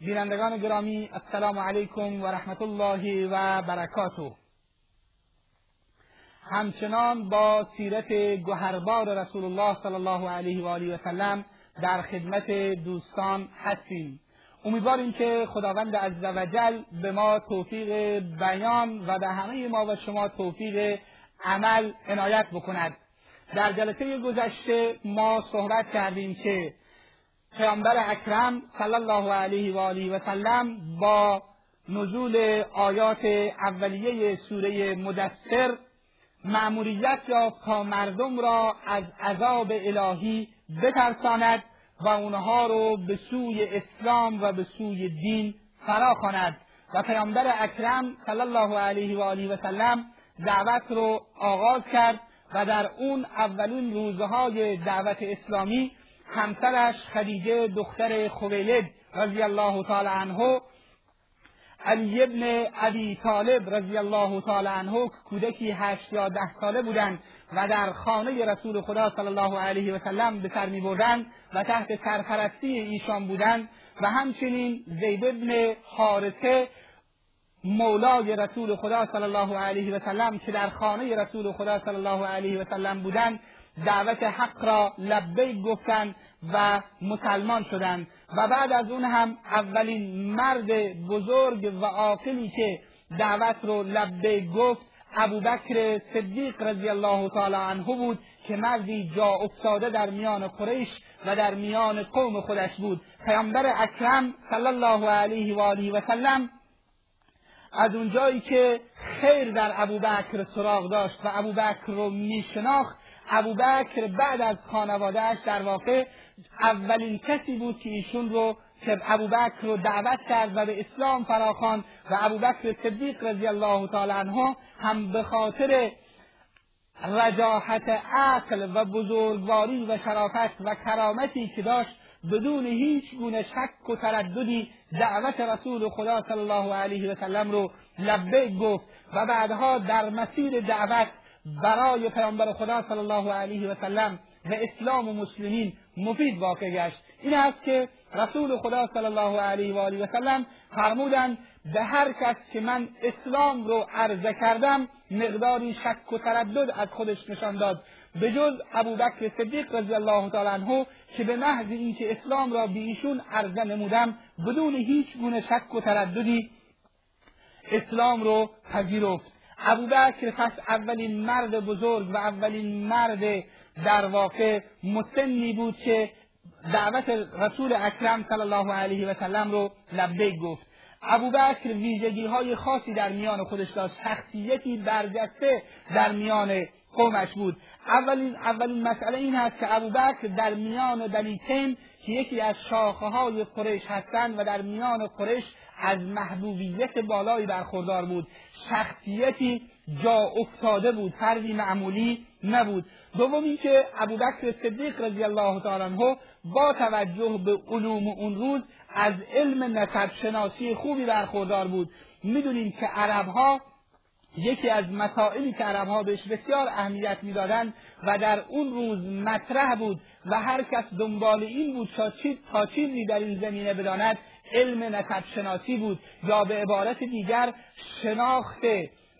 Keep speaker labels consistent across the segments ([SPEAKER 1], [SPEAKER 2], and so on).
[SPEAKER 1] بینندگان گرامی السلام علیکم و رحمت الله و برکاته. همچنان با سیرت گوهربار رسول الله صلی الله علیه و آله و سلم در خدمت دوستان هستیم. امیدواریم که خداوند عزوجل به ما توفیق بیان و به همه ما و شما توفیق عمل عنایت بکند. در جلسه گذشته ما صحبت کردیم که پیامبر اکرم صلی الله علیه و آله و سلم با نزول آیات اولیه سوره مدثر مأموریت یافت تا مردم را از عذاب الهی بترساند و اونها رو به سوی اسلام و به سوی دین فرا خواند و پیامبر اکرم صلی الله علیه و آله و سلم دعوت رو آغاز کرد و در اون اولین روزهای دعوت اسلامی همسرش خدیجه دختر خویلد رضی الله تعالی عنه علی ابن ابی طالب رضی الله تعالی عنه کودکی هشت یا ده ساله بودند و در خانه رسول خدا صلی الله علیه و سلم به سر میبردند و تحت سرپرستی ایشان بودند و همچنین زید ابن حارثه مولای رسول خدا صلی الله علیه و سلم که در خانه رسول خدا صلی الله علیه و سلم بودند دعوت حق را لبیک گفتند و مسلمان شدند و بعد از اون هم اولین مرد بزرگ و عاقلی که دعوت رو لبیک گفت ابوبکر صدیق رضی الله تعالی عنه بود که مردی جا افتاده در میان قریش و در میان قوم خودش بود. پیامبر اکرم صلی الله علیه و آله و سلم از اونجایی که خیر در ابوبکر سراغ داشت و ابوبکر رو میشناخت ابوبکر بعد از خانوادهش در واقع اولین کسی بود که ایشون رو ابوبکر رو دعوت کرد و به اسلام فراخواند و ابوبکر صدیق رضی الله تعالی عنه هم به خاطر رجاحت عقل و بزرگواری و شرافت و کرامتی که داشت بدون هیچ گونه شک و ترددی دعوت رسول خدا صلی الله علیه و سلم رو لبیک گفت و بعدها در مسیر دعوت برای پیامبر خدا صلی الله علیه و سلم و اسلام و مسلمین مفید واقع گشت. این است که رسول خدا صلی الله علیه و آله و سلم فرمودند به هر کس که من اسلام رو عرضه کردم مقداری شک و تردد از خودش نشان داد. به جز ابوبکر صدیق رضی الله تعالی عنه که به محض اینکه اسلام را به ایشون عرضه نمودم بدون هیچ گونه شک و ترددی اسلام رو پذیرفت. ابوبکر پس اولین مرد بزرگ و اولین مرد در واقع مسنی بود که دعوت رسول اکرم صلی الله علیه و سلم رو لبیک گفت. ابوبکر ویژگی های خاصی در میان خودش داشت. شخصیتی برجسته در میان قومش بود. اولین اولین مسئله این است که ابوبکر در میان بنی که یکی از شاخه های قریش هستند و در میان قریش از محبوبیت بالایی برخوردار بود. شخصیتی جا افتاده بود فردی معمولی نبود. دومی که ابوبکر صدیق رضی الله تعالی عنه با توجه به علوم اون روز از علم نسب شناسی خوبی برخوردار بود. می‌دونیم که عربها یکی از مسائلی که عربها بهش بسیار اهمیت می‌دادند و در اون روز مطرح بود و هر کس دنبال این بود تا چیزی در این زمینه بداند علم نسب شناسی بود یا به عبارت دیگر شناخت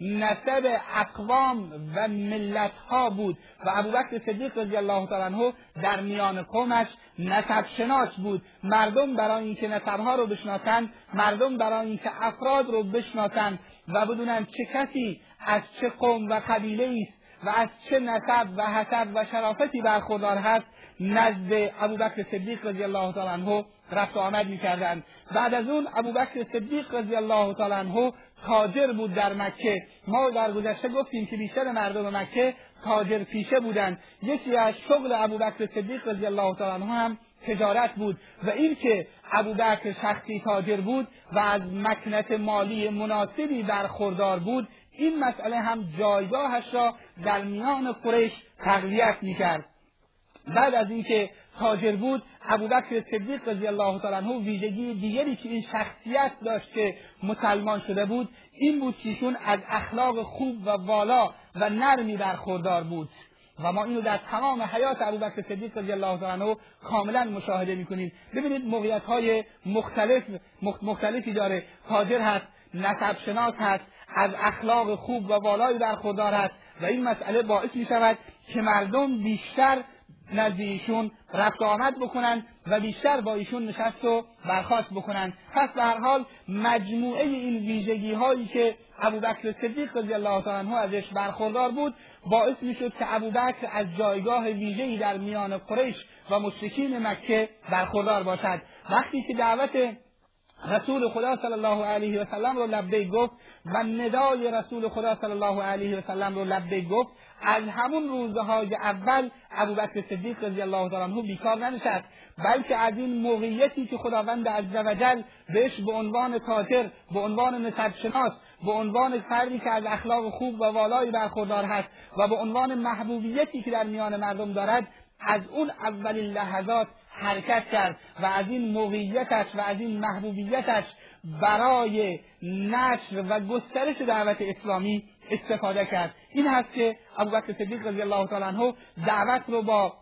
[SPEAKER 1] نسب اقوام و ملت ها بود و ابوبکر صدیق رضی الله تعالی عنه در میان قومش نسب شناس بود. مردم برای اینکه نسب ها رو بشناسند مردم برای اینکه افراد رو بشناسند و بدونن چه کسی از چه قوم و قبیله است و از چه نسب و حسب و شرافتی برخوردار هست نزد ابوبکر صدیق رضی الله تعالی عنه رفت و آمد می‌کردند. بعد از اون ابوبکر صدیق رضی الله تعالی عنه تاجر بود در مکه. ما در گذشته گفتیم که بیشتر مردم مکه تاجر پیشه بودند. یکی از شغل ابوبکر صدیق رضی الله تعالی عنه هم تجارت بود و اینکه ابوبکر شخصی تاجر بود و از مکنت مالی مناسبی برخوردار بود این مسئله هم جایگاهش را در میان قریش تقویت می‌کرد. بعد از اینکه تاجر بود ابوبکر صدیق رضی الله تعالی عنه ویژگی دیگری که این شخصیت داشت که مسلمان شده بود این بود که ایشون از اخلاق خوب و والا و نرمی برخوردار بود. و ما اینو در تمام حیات ابوبکر صدیق رضی الله تعالی عنه کاملا مشاهده می‌کنیم. ببینید موقعیت های مختلف مختلفی داره. تاجر هست نسب شناس هست از اخلاق خوب و والایی برخوردار است و این مسئله باعث می شود که مردم بیشتر نزد ایشون رفت آمد بکنن و بیشتر با ایشون نشست و برخواست بکنن. پس به هر حال مجموعه این ویژگی هایی که ابوبکر صدیق رضی الله تعالی عنه ازش برخوردار بود باعث می‌شد که ابوبکر از جایگاه ویژه‌ای در میان قریش و مشرکین مکه برخوردار باشد. وقتی که دعوت رسول خدا صلی الله علیه و سلم رو لبیک گفت و ندای رسول خدا صلی الله علیه و سلم رو لبیک گفت از همون روزهای اول ابوبکر صدیق رضی الله تعالی عنه بیکار ننشست بلکه از این موقعیتی که خداوند عزوجل بهش به عنوان تاجر به عنوان نسبشناس به عنوان فردی که از اخلاق خوب و والایی برخوردار هست و به عنوان محبوبیتی که در میان مردم دارد از اون اولین لحظات حرکت کرد و از این موقعیتش و از این محبوبیتش برای نشر و گسترش دعوت اسلامی استفاده کرد. این هست که ابوبکر صدیق رضی الله تعالی عنه دعوت رو با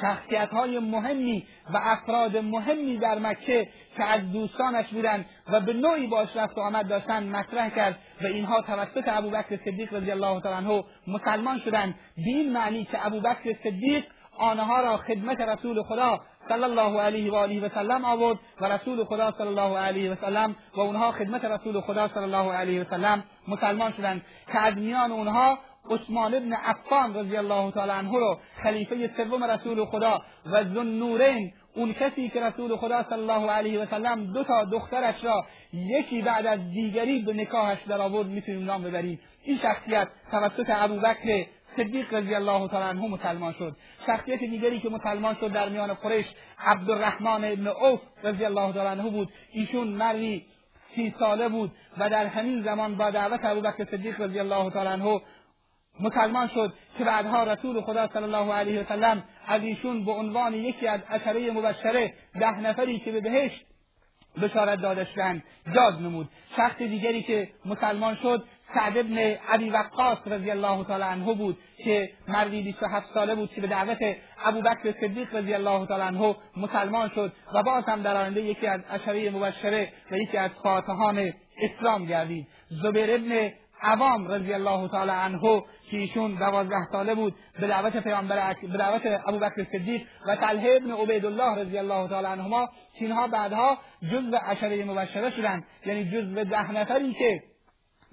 [SPEAKER 1] شخصیت های مهمی و افراد مهمی در مکه که از دوستانش بودند و به نوعی باش رفت و آمد داشتن مطرح کرد و اینها توسط ابوبکر صدیق رضی الله تعالی عنه مسلمان شدند. به این معنی که ابوبکر صدیق آنها را خدمت رسول خدا صلی الله علیه و آله و سلم آورد و رسول خدا صلی الله علیه و سلم و اونها خدمت رسول خدا صلی الله علیه و سلم مسلمان شدند که از میان اونها عثمان ابن عفان رضی الله تعالی عنه رو خلیفه سوم رسول خدا و ذوالنورین اون کسی که رسول خدا صلی الله علیه و سلم دو تا دخترش را یکی بعد از دیگری به نکاحش در آورد می‌تونیم نام ببریم. این شخصیت توسط ابوبکر صدیق رضی الله تعالی عنه مسلمان شد. شخصیت دیگری که مسلمان شد در میان قریش عبدالرحمن ابن عوف رضی الله تعالی عنه بود. ایشون مردی سی ساله بود و در همین زمان با دعوت ابوبکر صدیق رضی الله تعالی عنه مسلمان شد که بعدها رسول خدا صلی الله علیه و سلم از ایشون به عنوان یکی از عشره مبشره ده نفری که به بهشت بشارت داده شدند یاد نمود. شخص دیگری که مسلمان شد سعد ابن عبی وقاص رضی الله تعالی عنه بود که مردی 27 ساله بود که به دعوت ابوبکر صدیق رضی الله تعالی عنه مسلمان شد و باز هم در آینده یکی از اشره مبشره و یکی از فاتحان اسلام گردید. زبیر ابن عوام رضی الله تعالی عنه که ایشون دوازده ساله بود به دعوت پیامبر به دعوت ابوبکر صدیق و طلحه ابن عبیدالله رضی الله تعالی عنهما که اینها بعدها جزو عشره مبشره شدند. یعنی جزو ده نفری که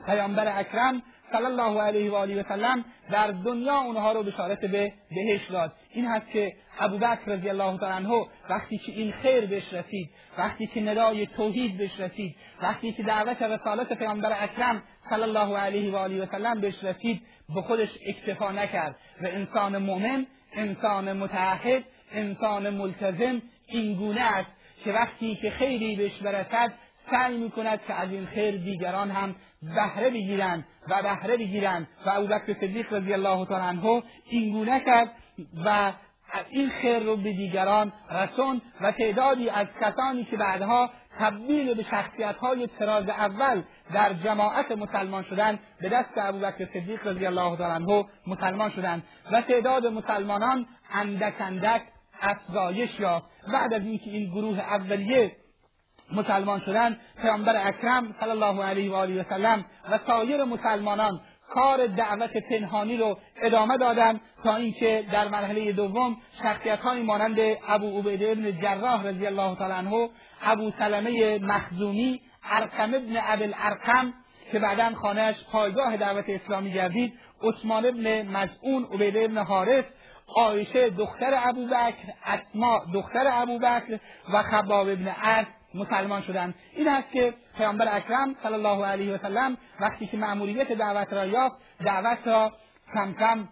[SPEAKER 1] پیامبر اکرم صلی الله علیه و آله و سلم در دنیا اونها رو بشارت به بهش داد. این هست که ابوبکر رضی الله تعالی عنه وقتی که این خیر بهش رسید وقتی که ندای توحید بهش رسید وقتی که دعوت رسالت پیامبر اکرم صلی الله علیه و آله و سلم بهش رسید به خودش اکتفا نکرد و انسان مؤمن انسان متعهد انسان ملتزم این گونه است که وقتی که خیری بهش برسد سعی می کند که از این خیر دیگران هم بهره بگیرند و بهره بگیرند. و ابوبکر صدیق رضی الله تعالی عنه این گونه کرد و این خیر رو به دیگران رسون و تعدادی از کسانی که بعدها تبدیل به شخصیت های تراز اول در جماعت مسلمان شدند به دست ابوبکر صدیق رضی الله تعالی عنه مسلمان شدند و تعداد مسلمانان اندک اندک افزایش یافت. بعد از اینکه این گروه اولیه مسلمان شدن پیامبر اکرم صلی الله علیه و آله و سلم و سایر مسلمانان کار دعوت پنهانی رو ادامه دادن تا اینکه در مرحله دوم شخصیت مانند ابو عبیده ابن جراح رضی الله تعالی عنه ابو سلمه مخزومی ارقم ابن ابل ارقم که بعدا خانهش پایگاه دعوت اسلامی گردید عثمان ابن مزعون عبیده ابن حارث عایشه دختر ابوبکر اسما دختر ابوبکر و خباب ابن عرض مسلمان شدند این است که پیامبر اکرم صلی الله علیه و سلم وقتی که مأموریت دعوت را یافت دعوت را کم کم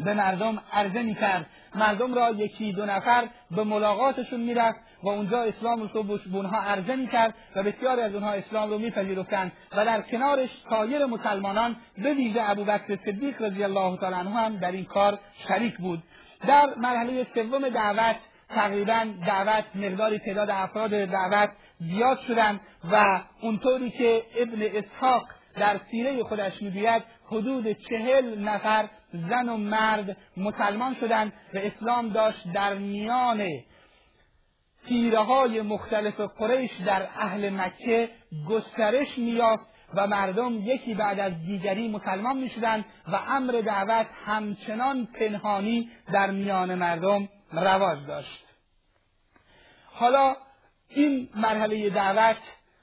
[SPEAKER 1] به مردم عرضه می‌کرد. مردم را یکی دو نفر به ملاقاتشون می‌رفت و اونجا اسلام رو به اونها عرضه می‌کرد و بسیاری از اونها اسلام رو میپذیرفتند و در کنارش سایر مسلمانان به ویژه ابوبکر صدیق رضی الله تعالی عنه هم در این کار شریک بود. در مرحله سوم دعوت تقریبا دعوت مقداری تعداد افراد دعوت زیاد شدند و اونطوری که ابن اسحاق در سیره خودش می‌گوید حدود چهل نفر زن و مرد مسلمان شدند و اسلام داشت در میان تیره های مختلف قریش در اهل مکه گسترش میافت و مردم یکی بعد از دیگری مسلمان می‌شدند و امر دعوت همچنان پنهانی در میان مردم رواج داشت. حالا این مرحله دعوت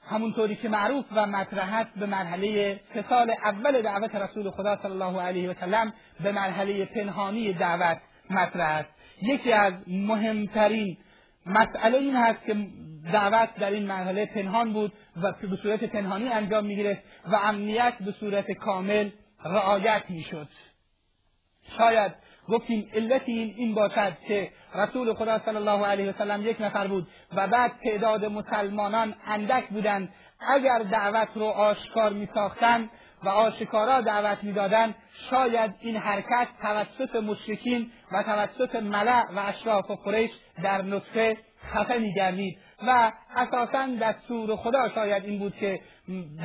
[SPEAKER 1] همونطوری که معروف و مطرح به مرحله سال اول دعوت رسول خدا صلی الله علیه و سلم به مرحله پنهانی دعوت مطرح است. یکی از مهمترین مسئله این هست که دعوت در این مرحله پنهان بود و به صورت پنهانی انجام می‌گرفت و امنیت به صورت کامل رعایت می‌شد. شاید گفتیم علتی این این باشد که رسول خدا صلی الله علیه و سلم یک نفر بود و بعد تعداد مسلمانان اندک بودند. اگر دعوت رو آشکار می ساختند و آشکارا دعوت می‌دادند شاید این حرکت توسط مشرکین و توسط ملع و اشراف و قریش در نطفه خفه میگردید. و اساسا دستور خدا شاید این بود که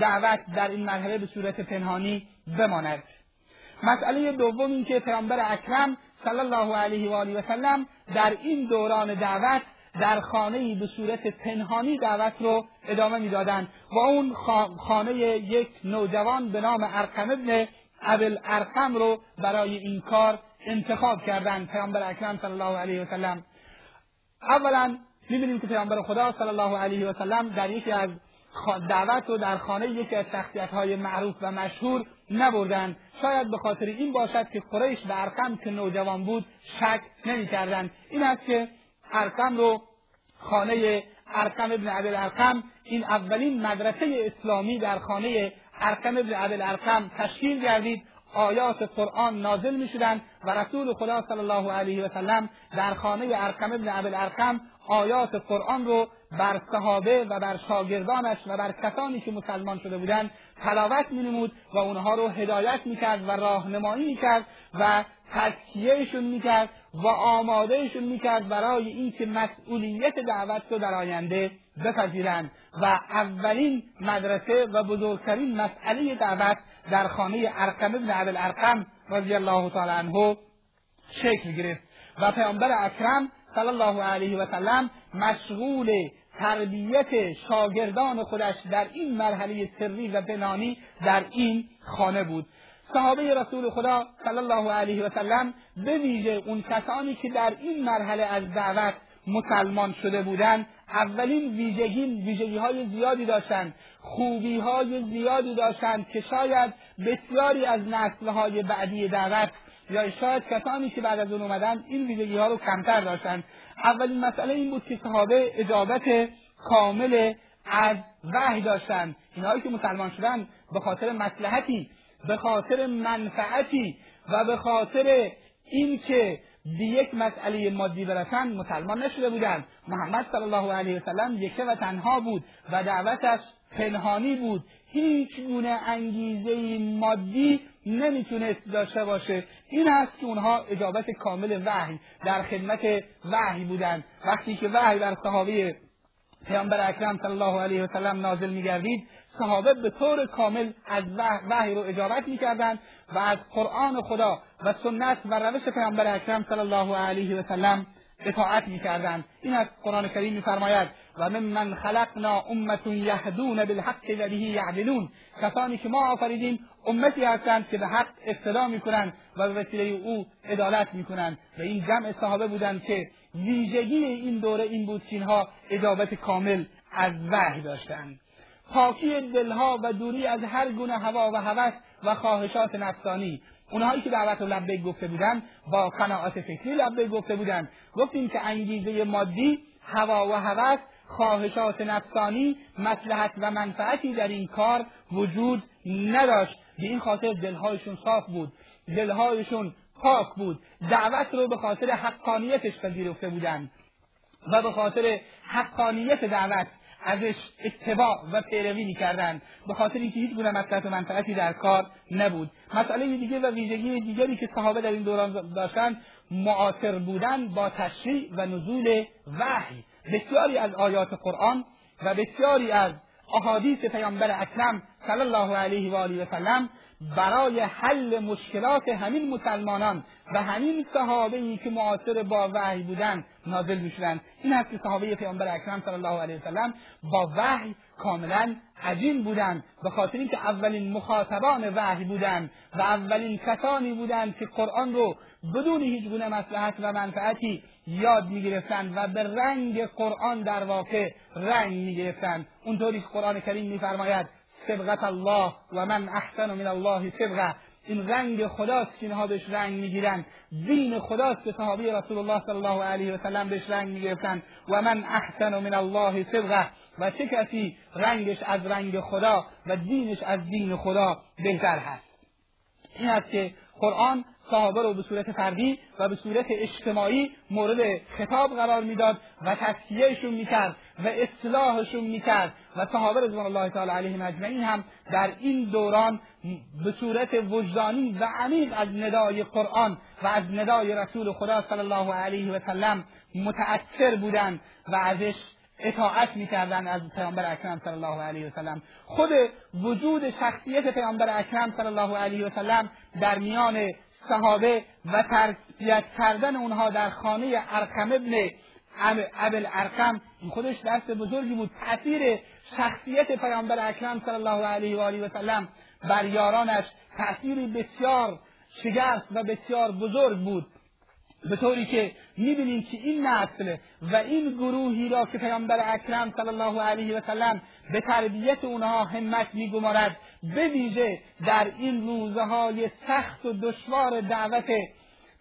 [SPEAKER 1] دعوت در این مرحله به صورت پنهانی بماند. مسئله دوم این که پیامبر اکرم صلی الله علیه و آله و سلم در این دوران دعوت در خانه به صورت پنهانی دعوت رو ادامه می‌دادند. و اون خانه یک نوجوان به نام ارقم ابن ابل ارقم رو برای این کار انتخاب کردند پیامبر اکرم صلی الله علیه و سلم. اولا می‌بینیم که پیامبر خدا صلی الله علیه و سلم در یکی از دعوت رو در خانه یکی از شخصیت های معروف و مشهور نبردند شاید به خاطر این باشد که قریش به ارقم که نوجوان بود شک نمی‌کردند. این است که ارقم رو خانه ارقم ابن عبد ارقم این اولین مدرسه اسلامی در خانه ارقم ابن عبد ارقم تشکیل گردید. آیات قرآن نازل می شدند و رسول خدا صلی الله علیه و سلم در خانه ارقم ابن عبد ارقم آیات قرآن رو بر صحابه و بر شاگردانش و بر کسانی که مسلمان شده بودند تلاوت مینمود و اونها رو هدایت می‌کرد و راهنمایی می‌کرد و تزکیهشون می‌کرد و آمادهشون می‌کرد برای اینکه مسئولیت دعوت رو در آینده بپذیرند و اولین مدرسه و بزرگترین مسئله دعوت در خانه ارقم ابن ارقم رضی الله تعالی عنه شکل گرفت و پیامبر اکرم صلی الله علیه و سلم مشغول تربیت شاگردان خودش در این مرحله سری و بنانی در این خانه بود. صحابه رسول خدا صلی الله علیه و سلم به ویژه اون کسانی که در این مرحله از دعوت مسلمان شده بودند اولین ویژگی ویژگی های زیادی داشتند خوبی های زیادی داشتند که شاید بسیاری از نسل های بعدی دعوت یا شاید کسانی که بعد از اون اومدن این ویژگی ها رو کمتر داشتن. اولین مسئله این بود که صحابه اجابت کامل از وحی داشتن. اینهایی که مسلمان شدن به خاطر مسلحتی به خاطر منفعتی و به خاطر اینکه به یک مسئله مادی برسن مسلمان نشده بودند. محمد صلی الله علیه وسلم یکه و تنها بود و دعوتش پنهانی بود. هیچ گونه انگیزه مادی نمی‌تونست داشته باشه. این است که اونها اجابت کامل وحی در خدمت وحی بودند. وقتی که وحی بر صحابه پیامبر اکرم صلی الله علیه و سلم نازل میگردید صحابه به طور کامل از وحی رو اجابت می‌کردند و از قرآن خدا و سنت و روش پیامبر اکرم صلی الله علیه و سلم اطاعت می‌کردند. این از قرآن کریم میفرماید و من خلقنا امت یهدون بالحق و به یعدلون. کسانی که ما آفریدیم امتی هستند که به حق اقتدا می‌کنند و به وسیله او عدالت می‌کنند. و این جمع صحابه بودند که ویژگی این دوره این بود که اینها اجابت کامل از وحی داشتند. پاکی دلها و دوری از هر گونه هوا و هوس و خواهشات نفسانی. اونهایی که دعوت و لبیک گفته بودند با قناعت فکری لبیک گفته بودند. گفتیم که انگیزه مادی هوا و هوس خواهشات نفسانی مسلحت و منفعتی در این کار وجود نداشت. به این خاطر دلهایشون صاف بود دلهایشون پاک بود. دعوت رو به خاطر حقانیتش پذیرفته بودند و به خاطر حقانیت دعوت ازش اتباع و پیروی می‌کردند به خاطر اینکه هیچ گونه مصلحت و منفعتی در کار نبود. مسئله دیگه و ویژگی دیگری که صحابه در این دوران داشتن معاصر بودن با تشریع و نزول وحی. بسیاری از آیات قرآن و بسیاری از احادیث پیامبر اکرم صلی الله علیه و آله و سلم برای حل مشکلات همین مسلمانان و همین صحابه ای که معاصر با وحی بودند نازل می‌شدند. این است که صحابه پیامبر اکرم صلی الله علیه وسلم با وحی کاملا عجین بودند. به خاطر اینکه اولین مخاطبان وحی بودند و اولین کسانی بودند که قرآن رو بدون هیچ گونه مصلحت و منفعتی یاد می‌گرفتند و به رنگ قرآن در واقع رنگ می‌گرفتند. اونطوری که قرآن کریم میفرماید سبغت الله و من احسن من الله سبغه این رنگ خداست که اینها بهش رنگ می‌گیرند دین خداست که صحابی رسول الله صلی الله علیه و سلم بهش رنگ می‌گرفتند و من احسن من الله سبغه و چه کسی رنگش از رنگ خدا و دینش از دین خدا بهتر هست. این است که قرآن صحابه رو به صورت فردی و به صورت اجتماعی مورد خطاب قرار می‌داد و تسکیهشون می‌کرد و اصلاحشون می‌کرد. و صحابه رضوان الله تعالی علیهم اجمعین هم در این دوران به صورت وجدانی و عمیق از ندای قرآن و از ندای رسول خدا صلی الله علیه و سلم متأثر بودند و ازش اطاعت می‌کردن از پیامبر اکرم صلی الله علیه و سلم. خود وجود شخصیت پیامبر اکرم صلی الله علیه و سلم در میان صحابه و تربیت کردن اونها در خانه ارقم ابن ابل ارقم این خودش درس بزرگی بود. تاثیر شخصیت پیامبر اکرم صلی الله علیه و آله و سلم بر یارانش تأثیری بسیار شگرف و بسیار بزرگ بود. به طوری که می‌بینیم که این نسل و این گروهی را که پیامبر اکرم صلی الله علیه و سلم به تربیت اونها همت میگمارد به ویژه در این روزهای سخت و دشوار دعوت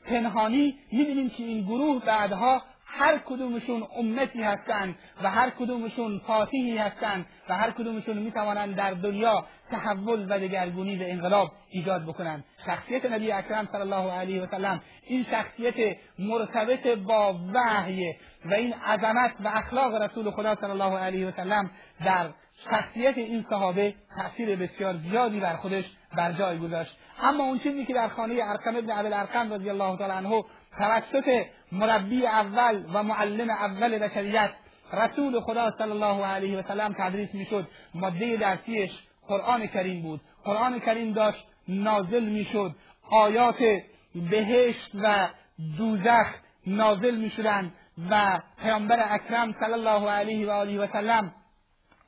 [SPEAKER 1] پنهانی می‌بینیم که این گروه بعدها هر کدومشون امتی هستند و هر کدومشون فاتحی هستند و هر کدومشون می‌توانند در دنیا تحول و دگرگونی و انقلاب ایجاد بکنند. شخصیت نبی اکرم صلی الله علیه و سلم این شخصیت مرتبط با وحی و این عظمت و اخلاق رسول خدا صلی الله علیه و سلم در شخصیت این صحابه تاثیر بسیار زیادی بر خودش بر جای گذاشت. اما اون چیزی که در خانه ارقم ابن ابی ارقم رضی الله تعالی عنه توسط مربی اول و معلم اول بشریت رسول خدا صلی الله علیه و سلم تدریس می‌شد. ماده درسیش قرآن کریم بود. قرآن کریم داشت نازل می‌شد. آیات بهشت و دوزخ نازل می‌شدند و پیامبر اکرم صلی الله علیه و آله و سلم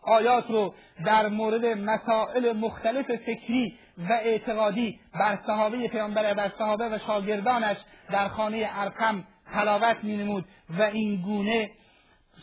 [SPEAKER 1] آیات رو در مورد مسائل مختلف فکری و اعتقادی بر صحابه پیامبر بر صحابه و شاگردانش در خانه ارقم تلاوت می نمود و این گونه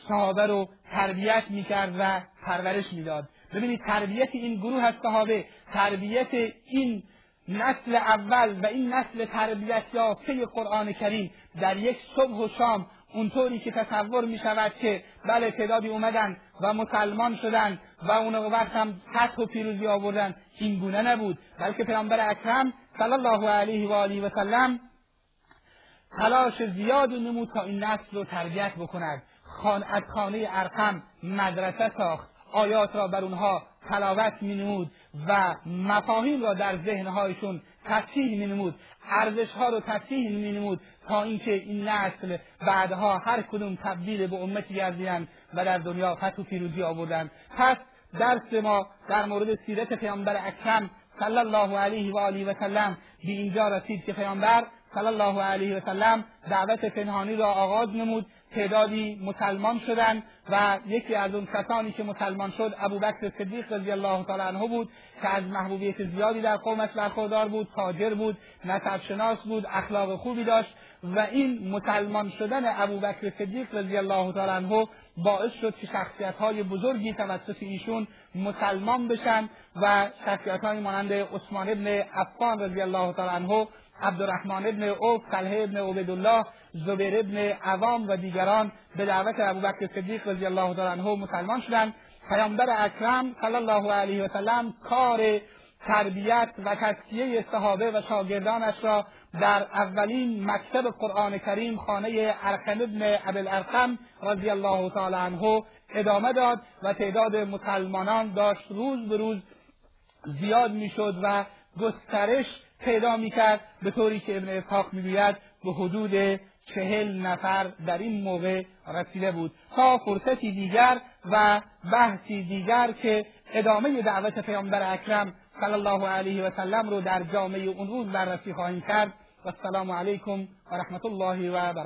[SPEAKER 1] صحابه رو تربیت می کرد و پرورش می‌داد. ببینید تربیت این گروه از صحابه تربیت این نسل اول و این نسل تربیت یافته قرآن کریم در یک صبح و شام اونطوری که تصور می شود که بله تعدادی اومدن و مسلمان شدن و اون وقت هم فتح و پیروزی آوردن این گونه نبود. بلکه پیامبر اکرم صلی الله علیه و آله و سلم تلاش زیادی نمود تا این نسل رو تربیت بکند. خان از خانه ارقم مدرسه ساخت. آیات را بر اونها تلاوت می و مفاهیم را در ذهنهایشون می نمود ارزش ها رو تصحیح می نمود تا اینکه این نسل بعدها هر کدوم تبدیل به امتی گردیدند و در دنیا فتح و پیروزی آوردند. پس درس ما در مورد سیرت پیامبر اکرم صلی الله علیه و آله و سلم به اینجا رسید که پیامبر صلی الله علیه و سلم دعوت پنهانی را آغاز نمود تعدادی مسلمان شدند و یکی از اون کسانی که مسلمان شد ابوبکر صدیق رضی الله تعالی عنه بود که از محبوبیت زیادی در قومش برخوردار بود تاجر بود نسب شناس بود اخلاق خوبی داشت و این مسلمان شدن ابوبکر صدیق رضی الله تعالی عنه باعث شد که شخصیت های بزرگی توسط ایشون مسلمان بشن و شخصیت های مانند عثمان ابن عفان رضی الله تعالی عنه عبدالرحمن ابن عوف طلحه ابن عبدالله زبیر ابن عوام و دیگران به دعوت ابوبکر صدیق رضی الله تعالی عنه مسلمان شدند. پیامبر اکرم صلی الله علیه و سلم کار تربیت و تزکیه صحابه و شاگردانش را در اولین مکتب قرآن کریم خانه ارقم ابن ابوالارقم رضی الله تعالی عنه ادامه داد و تعداد مسلمانان داشت. روز به روز زیاد می‌شد و گسترش پیدا می‌کرد به طوری که ابن اسحاق می‌گوید به حدود چهل نفر در این موقع رسیده بود تا فرصتی دیگر و بحثی دیگر که ادامه دعوت پیامبر اکرم صلی الله علیه و سلم رو در جامعه اون روز بررسی خواهیم کرد. و السلام علیکم و رحمت الله و برکاته.